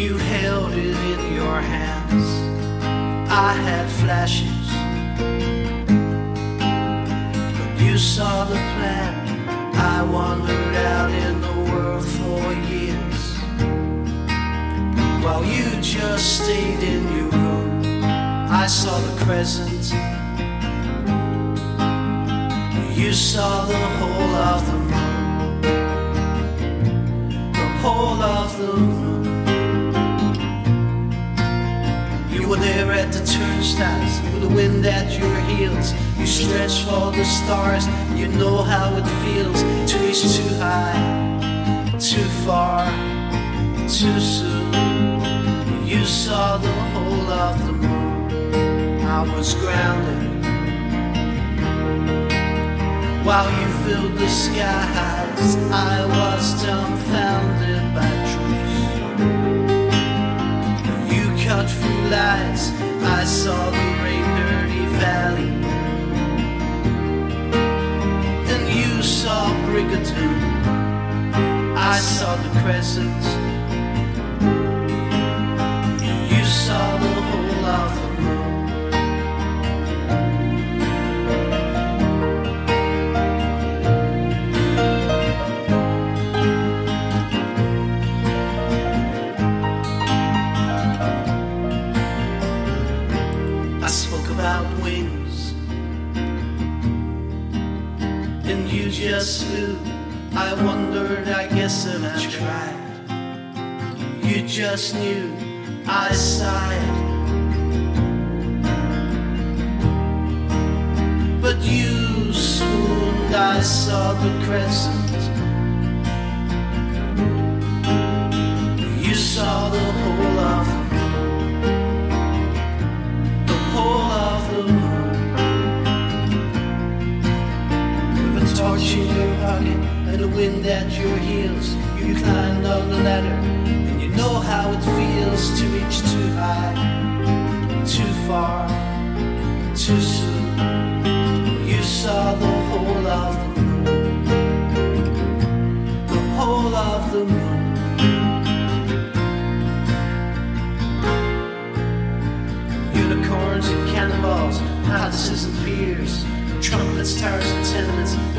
You held it in your hands. I had flashes, but you saw the plan. I wandered out in the world for years while you just stayed in your room. I saw the crescent. You saw the whole of the moon. The whole of the moon. At the turnstiles with the wind at your heels. You stretch for the stars. You know how it feels to reach too high, too far, too soon. You saw the whole of the moon. I was grounded while you filled the skies. I was dumbfounded lights. I saw the rain dirty valley. And you saw Brigadoon. I saw the crescent. And you just flew. I wondered, I guess if I tried. You just knew I sighed. But you swooned, I saw the crescent. Torch in your pocket and the wind at your heels, you climbed on the ladder, and you know how it feels to reach too high, too far, too soon.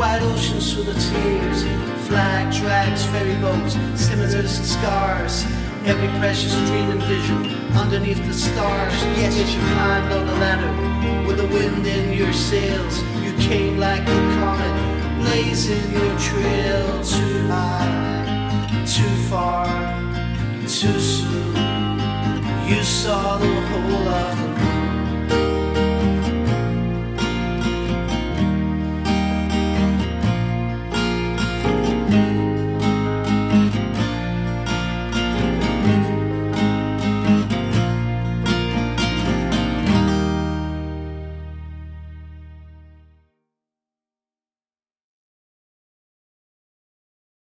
Wide oceans full of tears, flag drags, ferry boats, scimitars and scars, every precious dream and vision underneath the stars. Yet as you climbed on the ladder, with the wind in your sails, you came like a comet, blazing your trail too high, too far, too soon. You saw the whole of the.